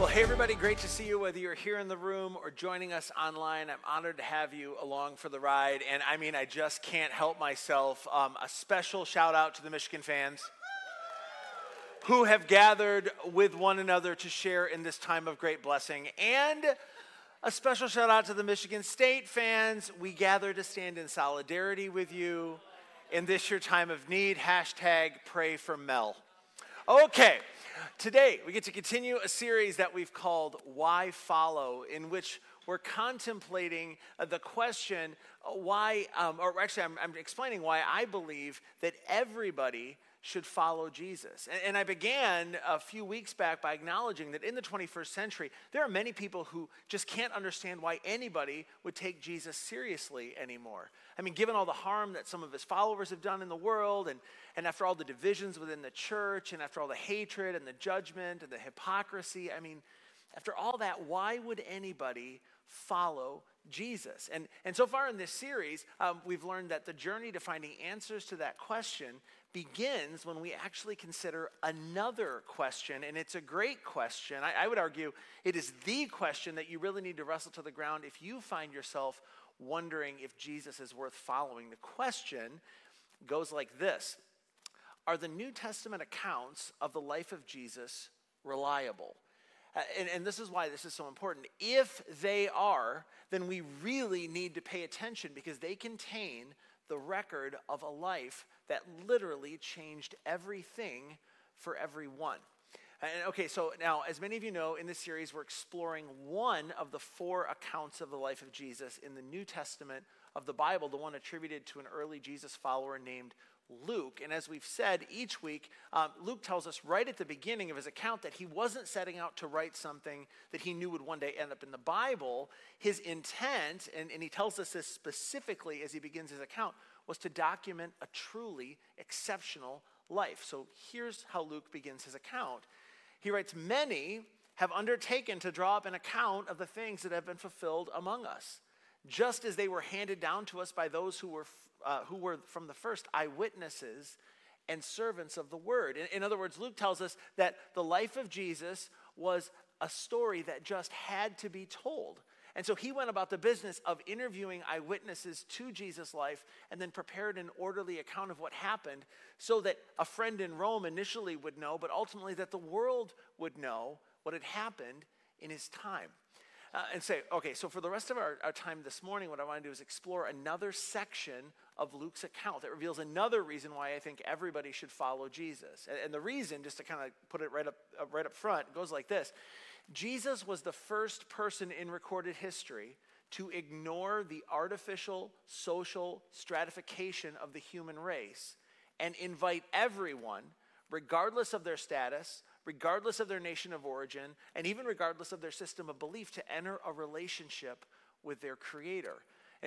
Well, hey, everybody, great to see you, whether you're here in the room or joining us online. I'm honored to have you along for the ride. And I mean, I just can't help myself. Um, a special shout out to the Michigan fans who have gathered with one another to share in this time of great blessing. And a special shout out to the Michigan State fans. We gather to stand in solidarity with you in this your time of need. Hashtag pray for Mel. Okay. Today, we get to continue a series that we've called Why Follow, in which we're contemplating uh, the question uh, why, um, or actually, I'm, I'm explaining why I believe that everybody should follow Jesus. And, and, I began a few weeks back by acknowledging that in the 21st century, there are many people who just can't understand why anybody would take Jesus seriously anymore. I mean, given all the harm that some of his followers have done in the world, and, and after all the divisions within the church, and after all the hatred and the judgment and the hypocrisy, I mean, after all that, why would anybody follow Jesus? And, and so far in this series, um, we've learned that the journey to finding answers to that question begins when we actually consider another question, and it's a great question. I, I, would argue it is the question that you really need to wrestle to the ground if you find yourself wondering if Jesus is worth following. The question goes like this Are the New Testament accounts of the life of Jesus reliable? Uh, and, and this is why this is so important. If they are, then we really need to pay attention because they contain the record of a life that literally changed everything for everyone. And okay, so now, as many of you know, in this series, we're exploring one of the four accounts of the life of Jesus in the New Testament of the Bible, the one attributed to an early Jesus follower named Luke. And as we've said each week, um, Luke tells us right at the beginning of his account that he wasn't setting out to write something that he knew would one day end up in the Bible. His intent, and, and he tells us this specifically as he begins his account, was to document a truly exceptional life. So here's how Luke begins his account. He writes, Many have undertaken to draw up an account of the things that have been fulfilled among us, just as they were handed down to us by those who were uh, who were from the first eyewitnesses and servants of the word. In, in other words, Luke tells us that the life of Jesus was a story that just had to be told. And so he went about the business of interviewing eyewitnesses to Jesus' life and then prepared an orderly account of what happened so that a friend in Rome initially would know, but ultimately that the world would know what had happened in his time uh, and say, okay, so for the rest of our, our time this morning, what I want to do is explore another section of Luke's account that reveals another reason why I think everybody should follow Jesus. And, and the reason, just to kind of put it right up, uh, right up front, goes like this Jesus was the first person in recorded history to ignore the artificial social stratification of the human race and invite everyone, regardless of their status, regardless of their nation of origin, and even regardless of their system of belief, to enter a relationship with their Creator.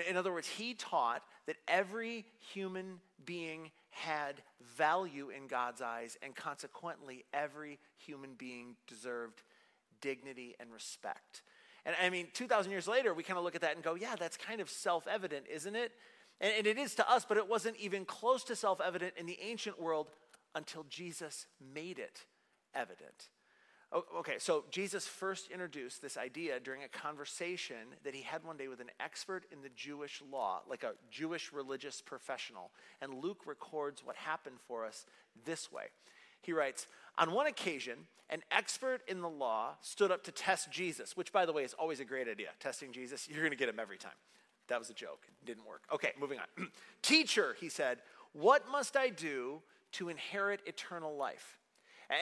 In other words, he taught that every human being had value in God's eyes, and consequently, every human being deserved dignity and respect. And I mean, 2,000 years later, we kind of look at that and go, yeah, that's kind of self evident, isn't it? And, and it is to us, but it wasn't even close to self evident in the ancient world until Jesus made it evident. Okay, so Jesus first introduced this idea during a conversation that he had one day with an expert in the Jewish law, like a Jewish religious professional. And Luke records what happened for us this way. He writes On one occasion, an expert in the law stood up to test Jesus, which, by the way, is always a great idea. Testing Jesus, you're going to get him every time. That was a joke. It didn't work. Okay, moving on. Teacher, he said, what must I do to inherit eternal life?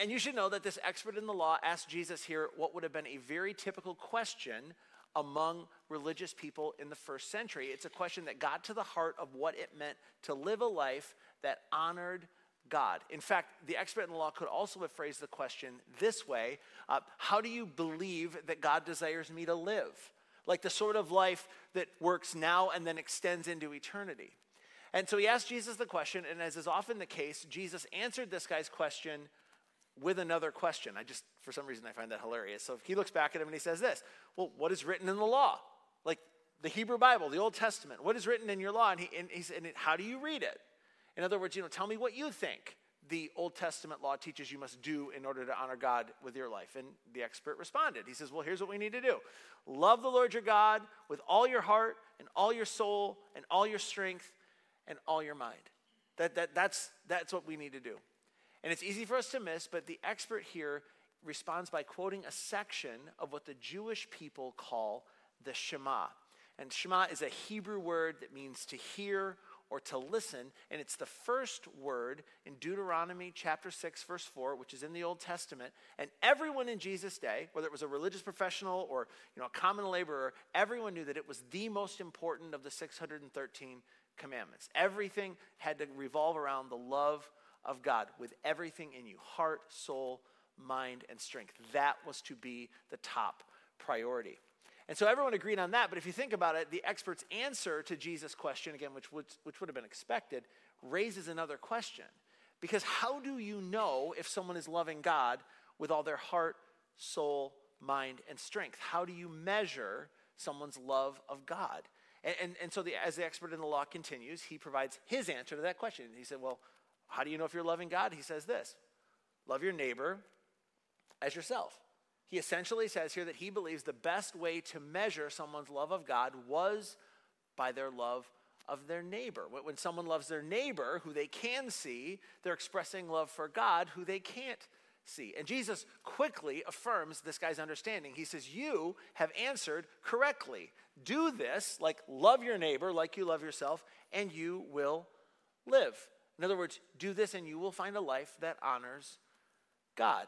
And you should know that this expert in the law asked Jesus here what would have been a very typical question among religious people in the first century. It's a question that got to the heart of what it meant to live a life that honored God. In fact, the expert in the law could also have phrased the question this way uh, How do you believe that God desires me to live? Like the sort of life that works now and then extends into eternity. And so he asked Jesus the question, and as is often the case, Jesus answered this guy's question with another question. I just, for some reason, I find that hilarious. So he looks back at him and he says this Well, what is written in the law? Like the Hebrew Bible, the Old Testament. What is written in your law? And he, and he said, How do you read it? In other words, you know, tell me what you think. the Old Testament law teaches you must do in order to honor God with your life? And the expert responded. He says, Well, here's what we need to do love the Lord your God with all your heart and all your soul and all your strength and all your mind. That, that, that's, that's what we need to do. And it's easy for us to miss, but the expert here responds by quoting a section of what the Jewish people call the Shema. And Shema is a Hebrew word that means to hear or to listen, and it's the first word in Deuteronomy chapter 6, verse 4, which is in the Old Testament. And everyone in Jesus' day, whether it was a religious professional or you know, a common laborer, everyone knew that it was the most important of the 613 commandments. Everything had to revolve around the love of God with everything in you heart, soul, mind, and strength. That was to be the top priority. And so everyone agreed on that. But if you think about it, the expert's answer to Jesus' question, again, which would, which would have been expected, raises another question. Because how do you know if someone is loving God with all their heart, soul, mind, and strength? How do you measure someone's love of God? And, and, and so, the, as the expert in the law continues, he provides his answer to that question. He said, Well, how do you know if you're loving God? He says this love your neighbor as yourself. He essentially says here that he believes the best way to measure someone's love of God was by their love of their neighbor. When someone loves their neighbor, who they can see, they're expressing love for God, who they can't see. And Jesus quickly affirms this guy's understanding. He says, You have answered correctly. Do this, like love your neighbor, like you love yourself, and you will live. In other words, do this and you will find a life that honors God.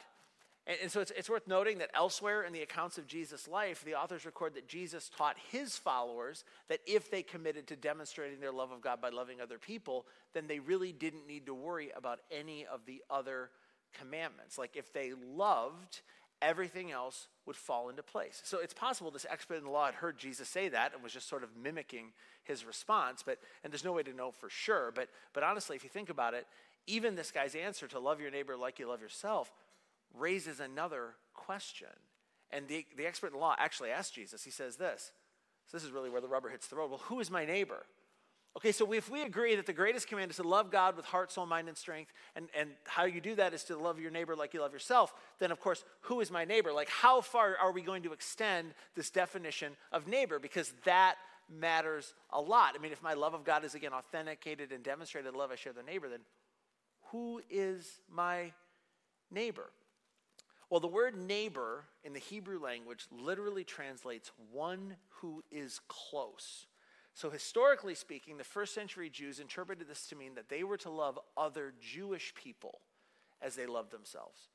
And, and so it's, it's worth noting that elsewhere in the accounts of Jesus' life, the authors record that Jesus taught his followers that if they committed to demonstrating their love of God by loving other people, then they really didn't need to worry about any of the other commandments. Like if they loved, everything else would fall into place. So it's possible this expert in the law had heard Jesus say that and was just sort of mimicking his response, but and there's no way to know for sure, but but honestly, if you think about it, even this guy's answer to love your neighbor like you love yourself raises another question. And the, the expert in the law actually asked Jesus, he says this. So this is really where the rubber hits the road. Well, who is my neighbor? Okay, so if we agree that the greatest command is to love God with heart, soul, mind, and strength, and, and how you do that is to love your neighbor like you love yourself, then of course, who is my neighbor? Like, how far are we going to extend this definition of neighbor? Because that matters a lot. I mean, if my love of God is again authenticated and demonstrated love I share with the neighbor, then who is my neighbor? Well, the word neighbor in the Hebrew language literally translates one who is close. So, historically speaking, the first century Jews interpreted this to mean that they were to love other Jewish people as they loved themselves.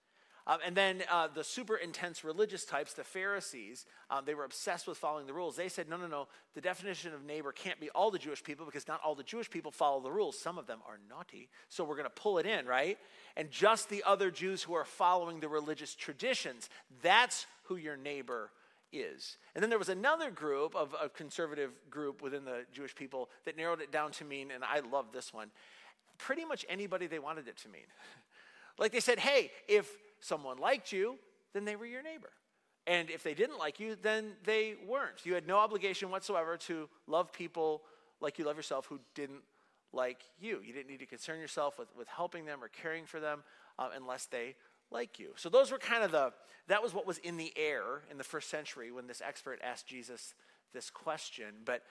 Um, and then uh, the super intense religious types, the Pharisees, um, they were obsessed with following the rules. They said, no, no, no, the definition of neighbor can't be all the Jewish people because not all the Jewish people follow the rules. Some of them are naughty, so we're going to pull it in, right? And just the other Jews who are following the religious traditions, that's who your neighbor is. And then there was another group of a conservative group within the Jewish people that narrowed it down to mean, and I love this one, pretty much anybody they wanted it to mean. Like they said, hey, if someone liked you, then they were your neighbor. And if they didn't like you, then they weren't. You had no obligation whatsoever to love people like you love yourself who didn't like you. You didn't need to concern yourself with, with helping them or caring for them uh, unless they like you. So those were kind of the, that was what was in the air in the first century when this expert asked Jesus this question. But,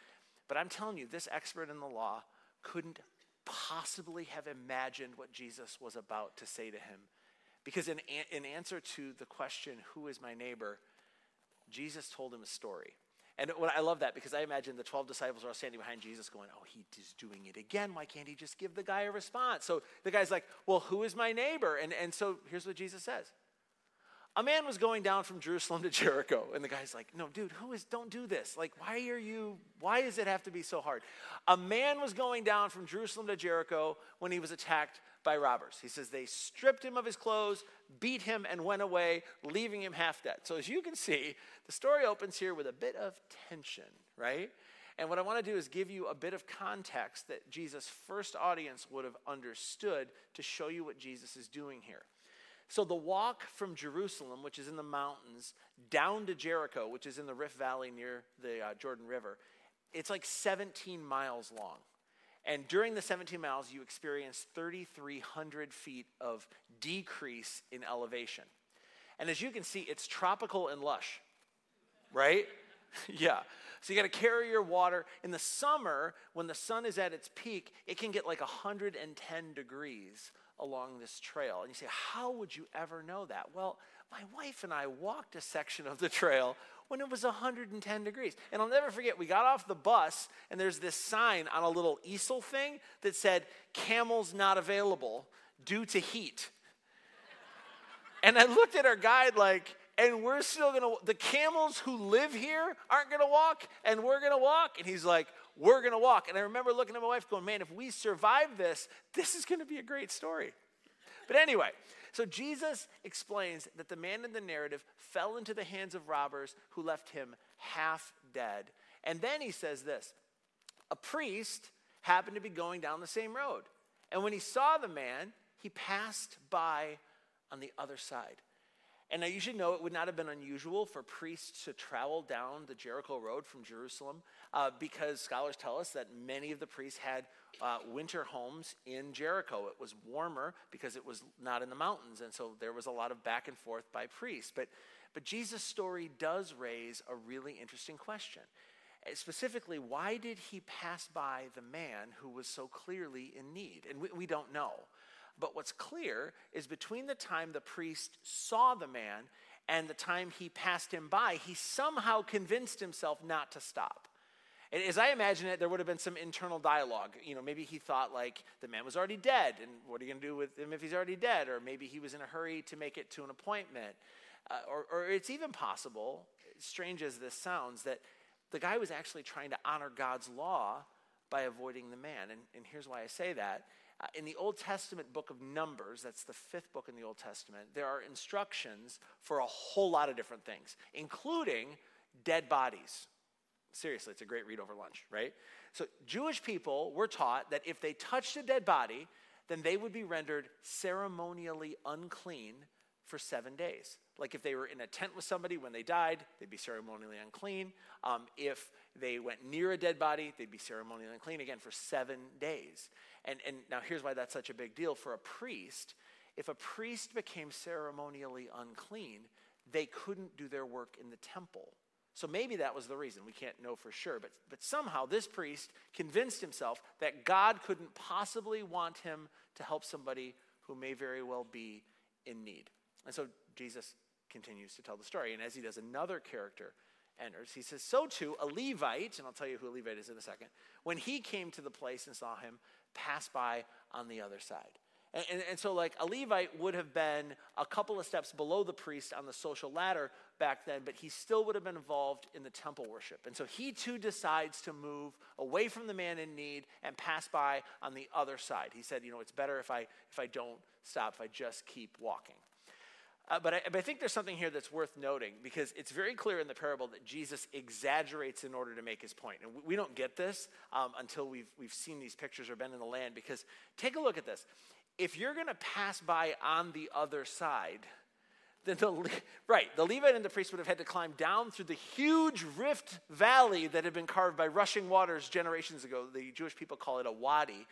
but I'm telling you, this expert in the law couldn't possibly have imagined what Jesus was about to say to him. Because in, in answer to the question, who is my neighbor, Jesus told him a story. And I love that because I imagine the 12 disciples are all standing behind Jesus going, Oh, he's doing it again. Why can't he just give the guy a response? So the guy's like, Well, who is my neighbor? And, and so here's what Jesus says A man was going down from Jerusalem to Jericho. And the guy's like, No, dude, who is, don't do this. Like, why are you, why does it have to be so hard? A man was going down from Jerusalem to Jericho when he was attacked by robbers. He says they stripped him of his clothes, beat him, and went away, leaving him half dead. So, as you can see, the story opens here with a bit of tension, right? And what I want to do is give you a bit of context that Jesus' first audience would have understood to show you what Jesus is doing here. So, the walk from Jerusalem, which is in the mountains, down to Jericho, which is in the Rift Valley near the uh, Jordan River, it's like 17 miles long. And during the 17 miles, you experience 3,300 feet of decrease in elevation. And as you can see, it's tropical and lush, right? yeah. So you got to carry your water. In the summer, when the sun is at its peak, it can get like 110 degrees along this trail. And you say, How would you ever know that? Well, my wife and I walked a section of the trail when it was 110 degrees. And I'll never forget, we got off the bus, and there's this sign on a little easel thing that said, Camels not available due to heat. and I looked at our guide like, and we're still gonna, the camels who live here aren't gonna walk, and we're gonna walk. And he's like, we're gonna walk. And I remember looking at my wife going, man, if we survive this, this is gonna be a great story. But anyway, so Jesus explains that the man in the narrative fell into the hands of robbers who left him half dead. And then he says this a priest happened to be going down the same road. And when he saw the man, he passed by on the other side. And I usually know it would not have been unusual for priests to travel down the Jericho Road from Jerusalem uh, because scholars tell us that many of the priests had uh, winter homes in Jericho. It was warmer because it was not in the mountains, and so there was a lot of back and forth by priests. But, but Jesus' story does raise a really interesting question. Uh, specifically, why did he pass by the man who was so clearly in need? And we, we don't know. But what's clear is between the time the priest saw the man and the time he passed him by, he somehow convinced himself not to stop. And as I imagine it, there would have been some internal dialogue. You know, maybe he thought like the man was already dead, and what are you going to do with him if he's already dead? Or maybe he was in a hurry to make it to an appointment. Uh, or, or it's even possible, strange as this sounds, that the guy was actually trying to honor God's law by avoiding the man. And, and here's why I say that in the Old Testament book of Numbers, that's the fifth book in the Old Testament, there are instructions for a whole lot of different things, including dead bodies. Seriously, it's a great read over lunch, right? So, Jewish people were taught that if they touched a dead body, then they would be rendered ceremonially unclean for seven days. Like if they were in a tent with somebody when they died, they'd be ceremonially unclean. Um, if they went near a dead body, they'd be ceremonially unclean again for seven days. And, and now here's why that's such a big deal for a priest. If a priest became ceremonially unclean, they couldn't do their work in the temple. So maybe that was the reason. We can't know for sure. But, but somehow this priest convinced himself that God couldn't possibly want him to help somebody who may very well be in need. And so Jesus continues to tell the story. And as he does, another character enters. He says, So too, a Levite, and I'll tell you who a Levite is in a second, when he came to the place and saw him, pass by on the other side. And, and, and, so, like, a Levite would have been a couple of steps below the priest on the social ladder back then, but he still would have been involved in the temple worship. And so he too decides to move away from the man in need and pass by on the other side. He said, You know, it's better if I, if I don't stop, if I just keep walking. Uh, but, I, but I think there's something here that's worth noting because it's very clear in the parable that Jesus exaggerates in order to make his point. And we, we don't get this um, until we've, we've seen these pictures or been in the land because take a look at this. If you're going to pass by on the other side, then the, right, the Levite and the priest would have had to climb down through the huge rift valley that had been carved by rushing waters generations ago. The Jewish people call it a wadi,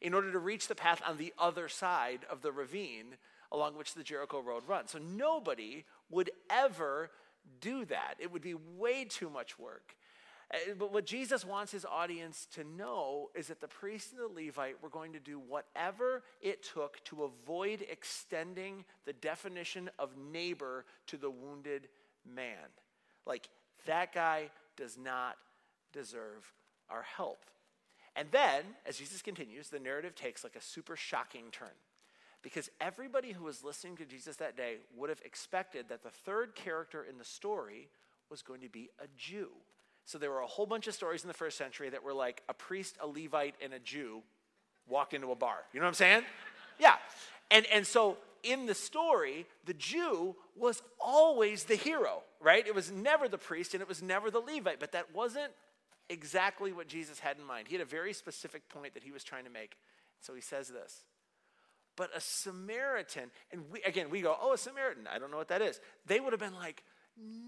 in order to reach the path on the other side of the ravine along which the Jericho Road runs. So nobody would ever do that. It would be way too much work. Uh, but what Jesus wants his audience to know is that the priest and the Levite were going to do whatever it took to avoid extending the definition of neighbor to the wounded man. Like, that guy does not deserve our help. And then, as Jesus continues, the narrative takes like a super shocking turn because everybody who was listening to Jesus that day would have expected that the third character in the story was going to be a Jew. So there were a whole bunch of stories in the first century that were like a priest, a Levite, and a Jew walked into a bar. You know what I'm saying? Yeah. And, and so in the story, the Jew was always the hero, right? It was never the priest and it was never the Levite, but that wasn't exactly what Jesus had in mind. He had a very specific point that he was trying to make. So he says this but a Samaritan, and we, again, we go, oh, a Samaritan, I don't know what that is. They would have been like,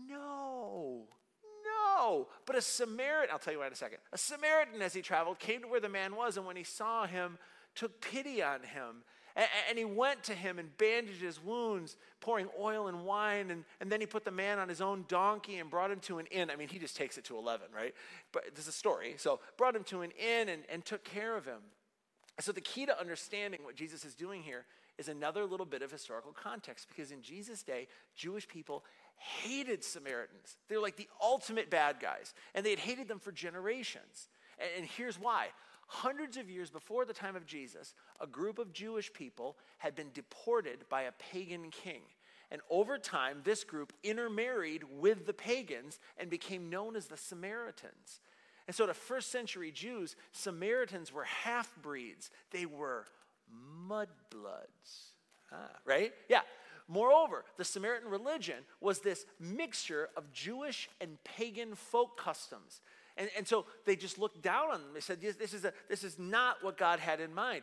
no, no. But a Samaritan, I'll tell you why in a second. A Samaritan, as he traveled, came to where the man was, and when he saw him, took pity on him. And, he went to him and bandaged his wounds, pouring oil and wine. And, and then he put the man on his own donkey and brought him to an inn. I mean, he just takes it to 11, right? But this is a story. So brought him to an inn and, and took care of him. So the key to understanding what Jesus is doing here is another little bit of historical context because in Jesus' day, Jewish people hated Samaritans. They were like the ultimate bad guys, and they had hated them for generations. And, and here's why. Hundreds of years before the time of Jesus, a group of Jewish people had been deported by a pagan king. And over time, this group intermarried with the pagans and became known as the Samaritans. And so, to first century Jews, Samaritans were half breeds, they were mudbloods. Ah, right? Yeah. Moreover, the Samaritan religion was this mixture of Jewish and pagan folk customs. And, and so they just looked down on them. They said, this is, a, this is not what God had in mind.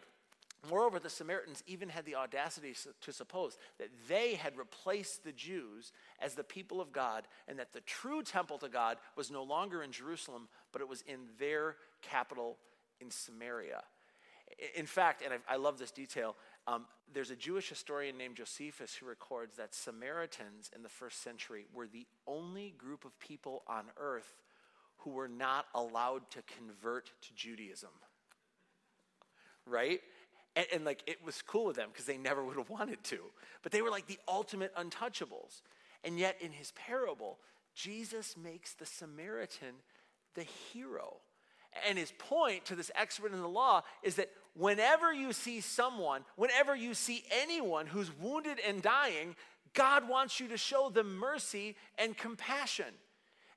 Moreover, the Samaritans even had the audacity to suppose that they had replaced the Jews as the people of God and that the true temple to God was no longer in Jerusalem, but it was in their capital in Samaria. In fact, and I, I love this detail, um, there's a Jewish historian named Josephus who records that Samaritans in the first century were the only group of people on earth who were not allowed to convert to Judaism. Right? And, and like it was cool with them because they never would have wanted to. But they were like the ultimate untouchables. And yet in his parable, Jesus makes the Samaritan the hero. And his point to this expert in the law is that whenever you see someone, whenever you see anyone who's wounded and dying, God wants you to show them mercy and compassion.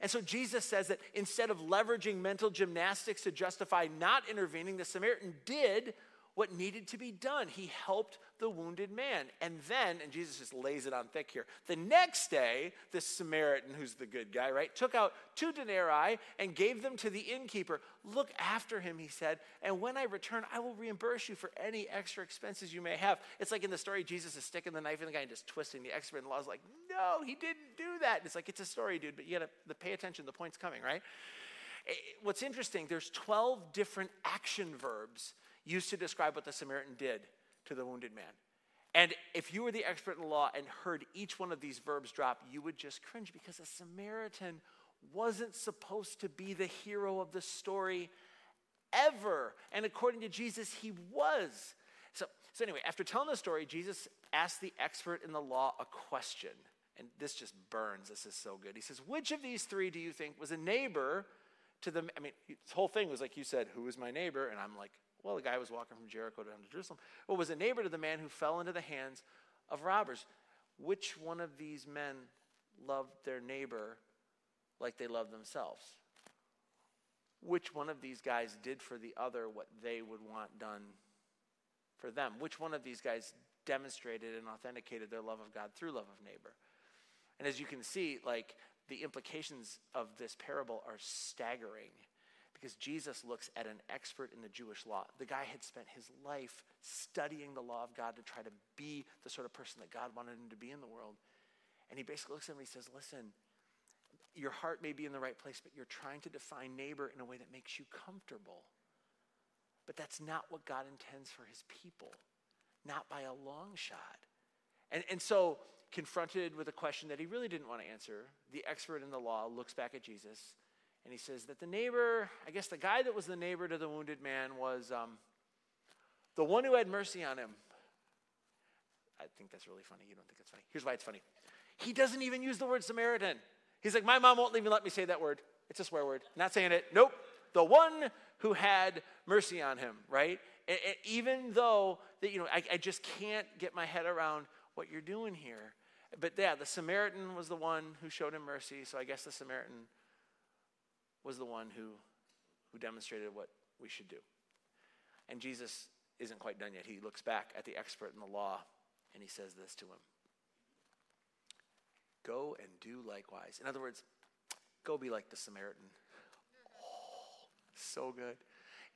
And so Jesus says that instead of leveraging mental gymnastics to justify not intervening, the Samaritan did what needed to be done. He helped the wounded man. And then, and Jesus just lays it on thick here, the next day, the Samaritan, who's the good guy, right, took out two denarii and gave them to the innkeeper. Look after him, he said, and when I return, I will reimburse you for any extra expenses you may have. It's like in the story, Jesus is sticking the knife in the guy and just twisting. The expert in law is like, no, he didn't do that. And it's like, it's a story, dude, but you gotta pay attention. The point's coming, right? Eh, what's interesting, there's 12 different action verbs used to describe what the Samaritan did to the wounded man. And if you were the expert in the law and heard each one of these verbs drop, you would just cringe because a Samaritan wasn't supposed to be the hero of the story ever. And according to Jesus, he was. So, so anyway, after telling the story, Jesus asked the expert in the law a question. And this just burns. This is so good. He says, Which of these three do you think was a neighbor to the. I mean, this whole thing was like you said, Who is my neighbor? And I'm like, well, the guy was walking from Jericho down to Jerusalem. Well, was a neighbor to the man who fell into the hands of robbers. Which one of these men loved their neighbor like they loved themselves? Which one of these guys did for the other what they would want done for them? Which one of these guys demonstrated and authenticated their love of God through love of neighbor? And as you can see, like the implications of this parable are staggering because Jesus looks at an expert in the Jewish law. The guy had spent his life studying the law of God to try to be the sort of person that God wanted him to be in the world. And he basically looks at him and he says, Listen, your heart may be in the right place, but you're trying to define neighbor in a way that makes you comfortable. But that's not what God intends for his people, not by a long shot. And, and so, confronted with a question that he really didn't want to answer, the expert in the law looks back at Jesus and he says that the neighbor, I guess the guy that was the neighbor to the wounded man was um, the one who had mercy on him. I think that's really funny. You don't think it's funny? Here's why it's funny. He doesn't even use the word Samaritan. He's like, my mom won't even let me say that word. It's a swear word. Not saying it. Nope. The one who had mercy on him, right? And, and even though that, you know, I, I just can't get my head around what you're doing here. But yeah, the Samaritan was the one who showed him mercy. So I guess the Samaritan was the one who, who demonstrated what we should do. And Jesus isn't quite done yet. He looks back at the expert in the law and he says this to him Go and do likewise. In other words, go be like the Samaritan. Oh, so good.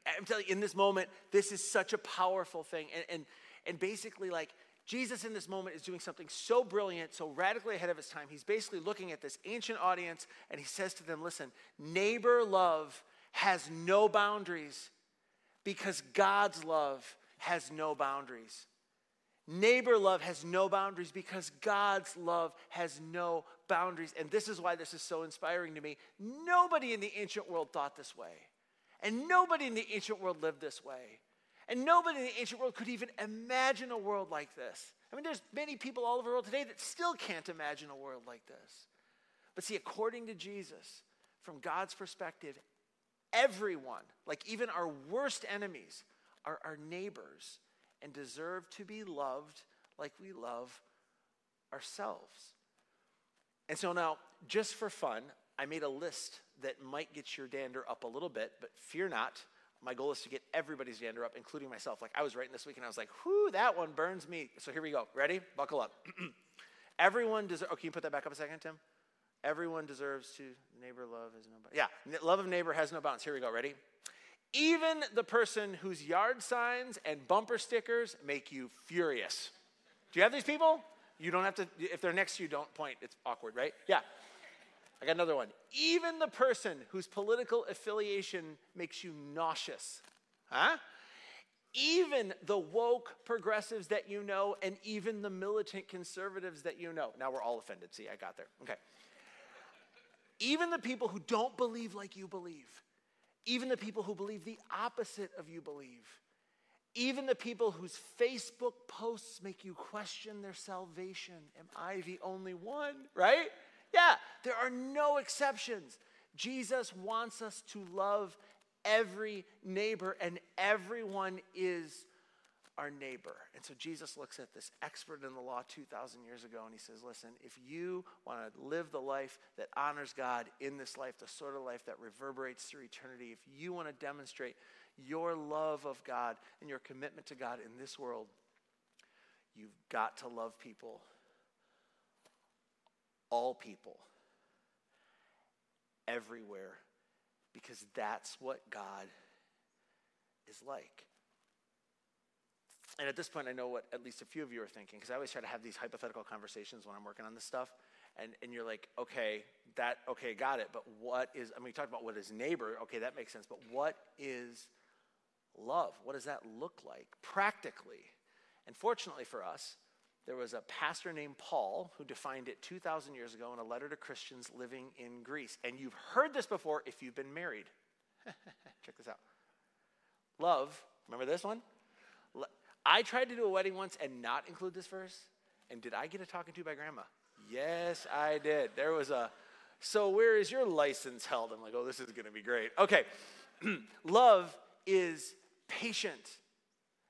I'm telling you, in this moment, this is such a powerful thing. And, and, and basically, like, Jesus in this moment is doing something so brilliant, so radically ahead of his time. He's basically looking at this ancient audience and he says to them, Listen, neighbor love has no boundaries because God's love has no boundaries. Neighbor love has no boundaries because God's love has no boundaries. And this is why this is so inspiring to me. Nobody in the ancient world thought this way. And nobody in the ancient world lived this way. And nobody in the ancient world could even imagine a world like this. I mean, there's many people all over the world today that still can't imagine a world like this. But see, according to Jesus, from God's perspective, everyone, like even our worst enemies, are our neighbors and deserve to be loved like we love ourselves. And so now, just for fun, I made a list that might get your dander up a little bit, but fear not. My goal is to get everybody's dander up, including myself. Like I was writing this week and I was like, whoo, that one burns me. So here we go. Ready? Buckle up. Everyone deserves, oh, can you put that back up a second, Tim? Everyone deserves to, neighbor love has no bounds. Yeah, love of neighbor has no bounds. Here we go. Ready? Even the person whose yard signs and bumper stickers make you furious. Do you have these people? You don't have to, if they're next to you, don't point. It's awkward, right? Yeah. I got another one. Even the person whose political affiliation makes you nauseous. Huh? Even the woke progressives that you know, and even the militant conservatives that you know. Now we're all offended. See, I got there. Okay. Even the people who don't believe like you believe even the people who believe the opposite of you believe. Even the people whose Facebook posts make you question their salvation. Am I the only one? Right? Yeah, there are no exceptions. Jesus wants us to love every neighbor, and everyone is our neighbor. And so Jesus looks at this expert in the law 2,000 years ago and he says, Listen, if you want to live the life that honors God in this life, the sort of life that reverberates through eternity, if you want to demonstrate your love of God and your commitment to God in this world, you've got to love people, all people, everywhere, because that's what God is like. And at this point, I know what at least a few of you are thinking, because I always try to have these hypothetical conversations when I'm working on this stuff. And, and you're like, okay, that, okay, got it. But what is, I mean, we talked about what is neighbor. Okay, that makes sense. But what is love? What does that look like practically? And fortunately for us, there was a pastor named Paul who defined it 2,000 years ago in a letter to Christians living in Greece. And you've heard this before if you've been married. Check this out. Love, remember this one? I tried to do a wedding once and not include this verse. And did I get a talking to by grandma? Yes, I did. There was a, so where is your license held? I'm like, oh, this is going to be great. Okay. love is patient.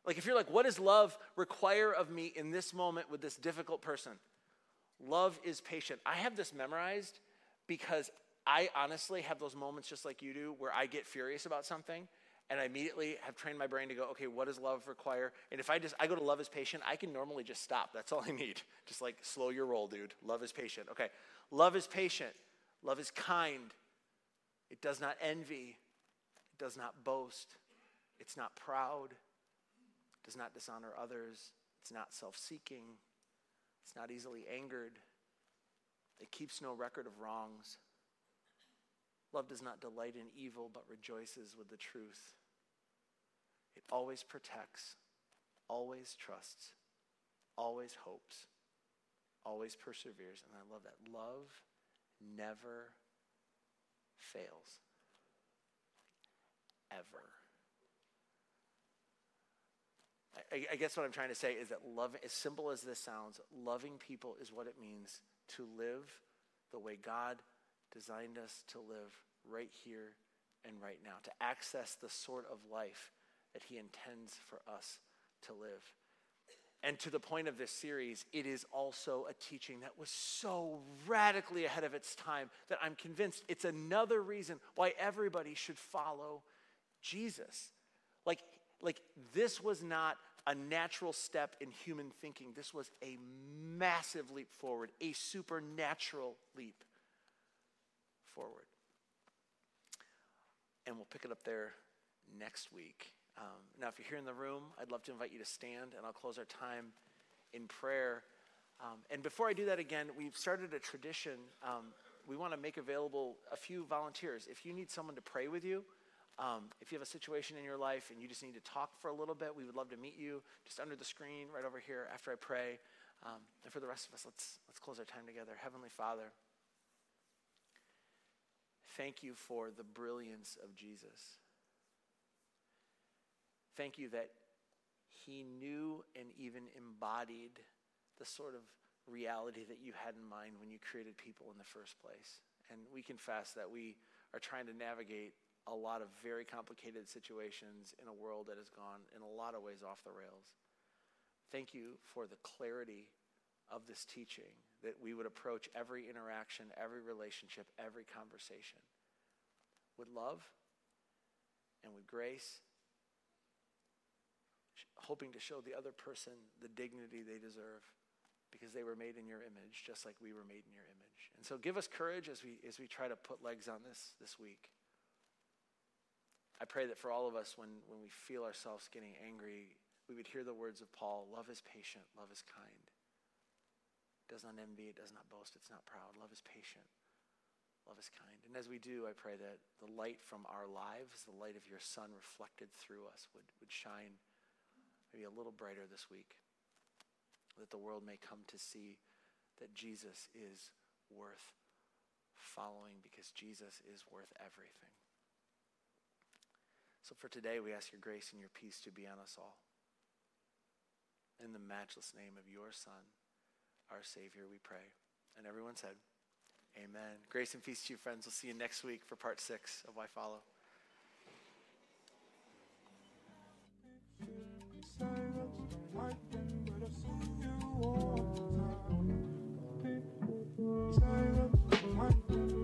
Like, if you're like, what does love require of me in this moment with this difficult person? Love is patient. I have this memorized because I honestly have those moments just like you do where I get furious about something and I immediately have trained my brain to go, okay, what does love require? And if I just I go to love is patient, I can normally just stop. That's all I need. Just like slow your roll, dude. Love is patient. Okay. Love is patient. Love is kind. It does not envy. It does not boast. It's not proud. Does not dishonor others. It's not self-seeking. It's not easily angered. It keeps no record of wrongs. Love does not delight in evil, but rejoices with the truth. It always protects, always trusts, always hopes, always perseveres. And I love that. Love never fails. Ever. I, I, guess what I'm trying to say is that love, as simple as this sounds, loving people is what it means to live the way God designed us to live right here and right now, to access the sort of life that He intends for us to live. And to the point of this series, it is also a teaching that was so radically ahead of its time that I'm convinced it's another reason why everybody should follow Jesus. Like, like this was not a natural step in human thinking. This was a massive leap forward, a supernatural leap forward. And we'll pick it up there next week. Um, now, if you're here in the room, I'd love to invite you to stand, and I'll close our time in prayer. Um, and before I do that again, we've started a tradition. Um, we want to make available a few volunteers. If you need someone to pray with you, um, if you have a situation in your life and you just need to talk for a little bit, we would love to meet you just under the screen right over here after I pray. Um, and for the rest of us, let's, let's close our time together. Heavenly Father, thank you for the brilliance of Jesus. Thank you that he knew and even embodied the sort of reality that you had in mind when you created people in the first place. And we confess that we are trying to navigate a lot of very complicated situations in a world that has gone in a lot of ways off the rails. Thank you for the clarity of this teaching that we would approach every interaction, every relationship, every conversation with love and with grace, hoping to show the other person the dignity they deserve because they were made in your image, just like we were made in your image. And so give us courage as we, as we try to put legs on this this week. I pray that for all of us, when, when we feel ourselves getting angry, we would hear the words of Paul love is patient, love is kind. It does not envy, it does not boast, it's not proud. Love is patient, love is kind. And as we do, I pray that the light from our lives, the light of your Son reflected through us, would, would shine maybe a little brighter this week. That the world may come to see that Jesus is worth following because Jesus is worth everything. So for today, we ask your grace and your peace to be on us all. In the matchless name of your Son, our Savior, we pray. And everyone said, Amen. Grace and peace to you, friends. We'll see you next week for part six of Why Follow. Silence,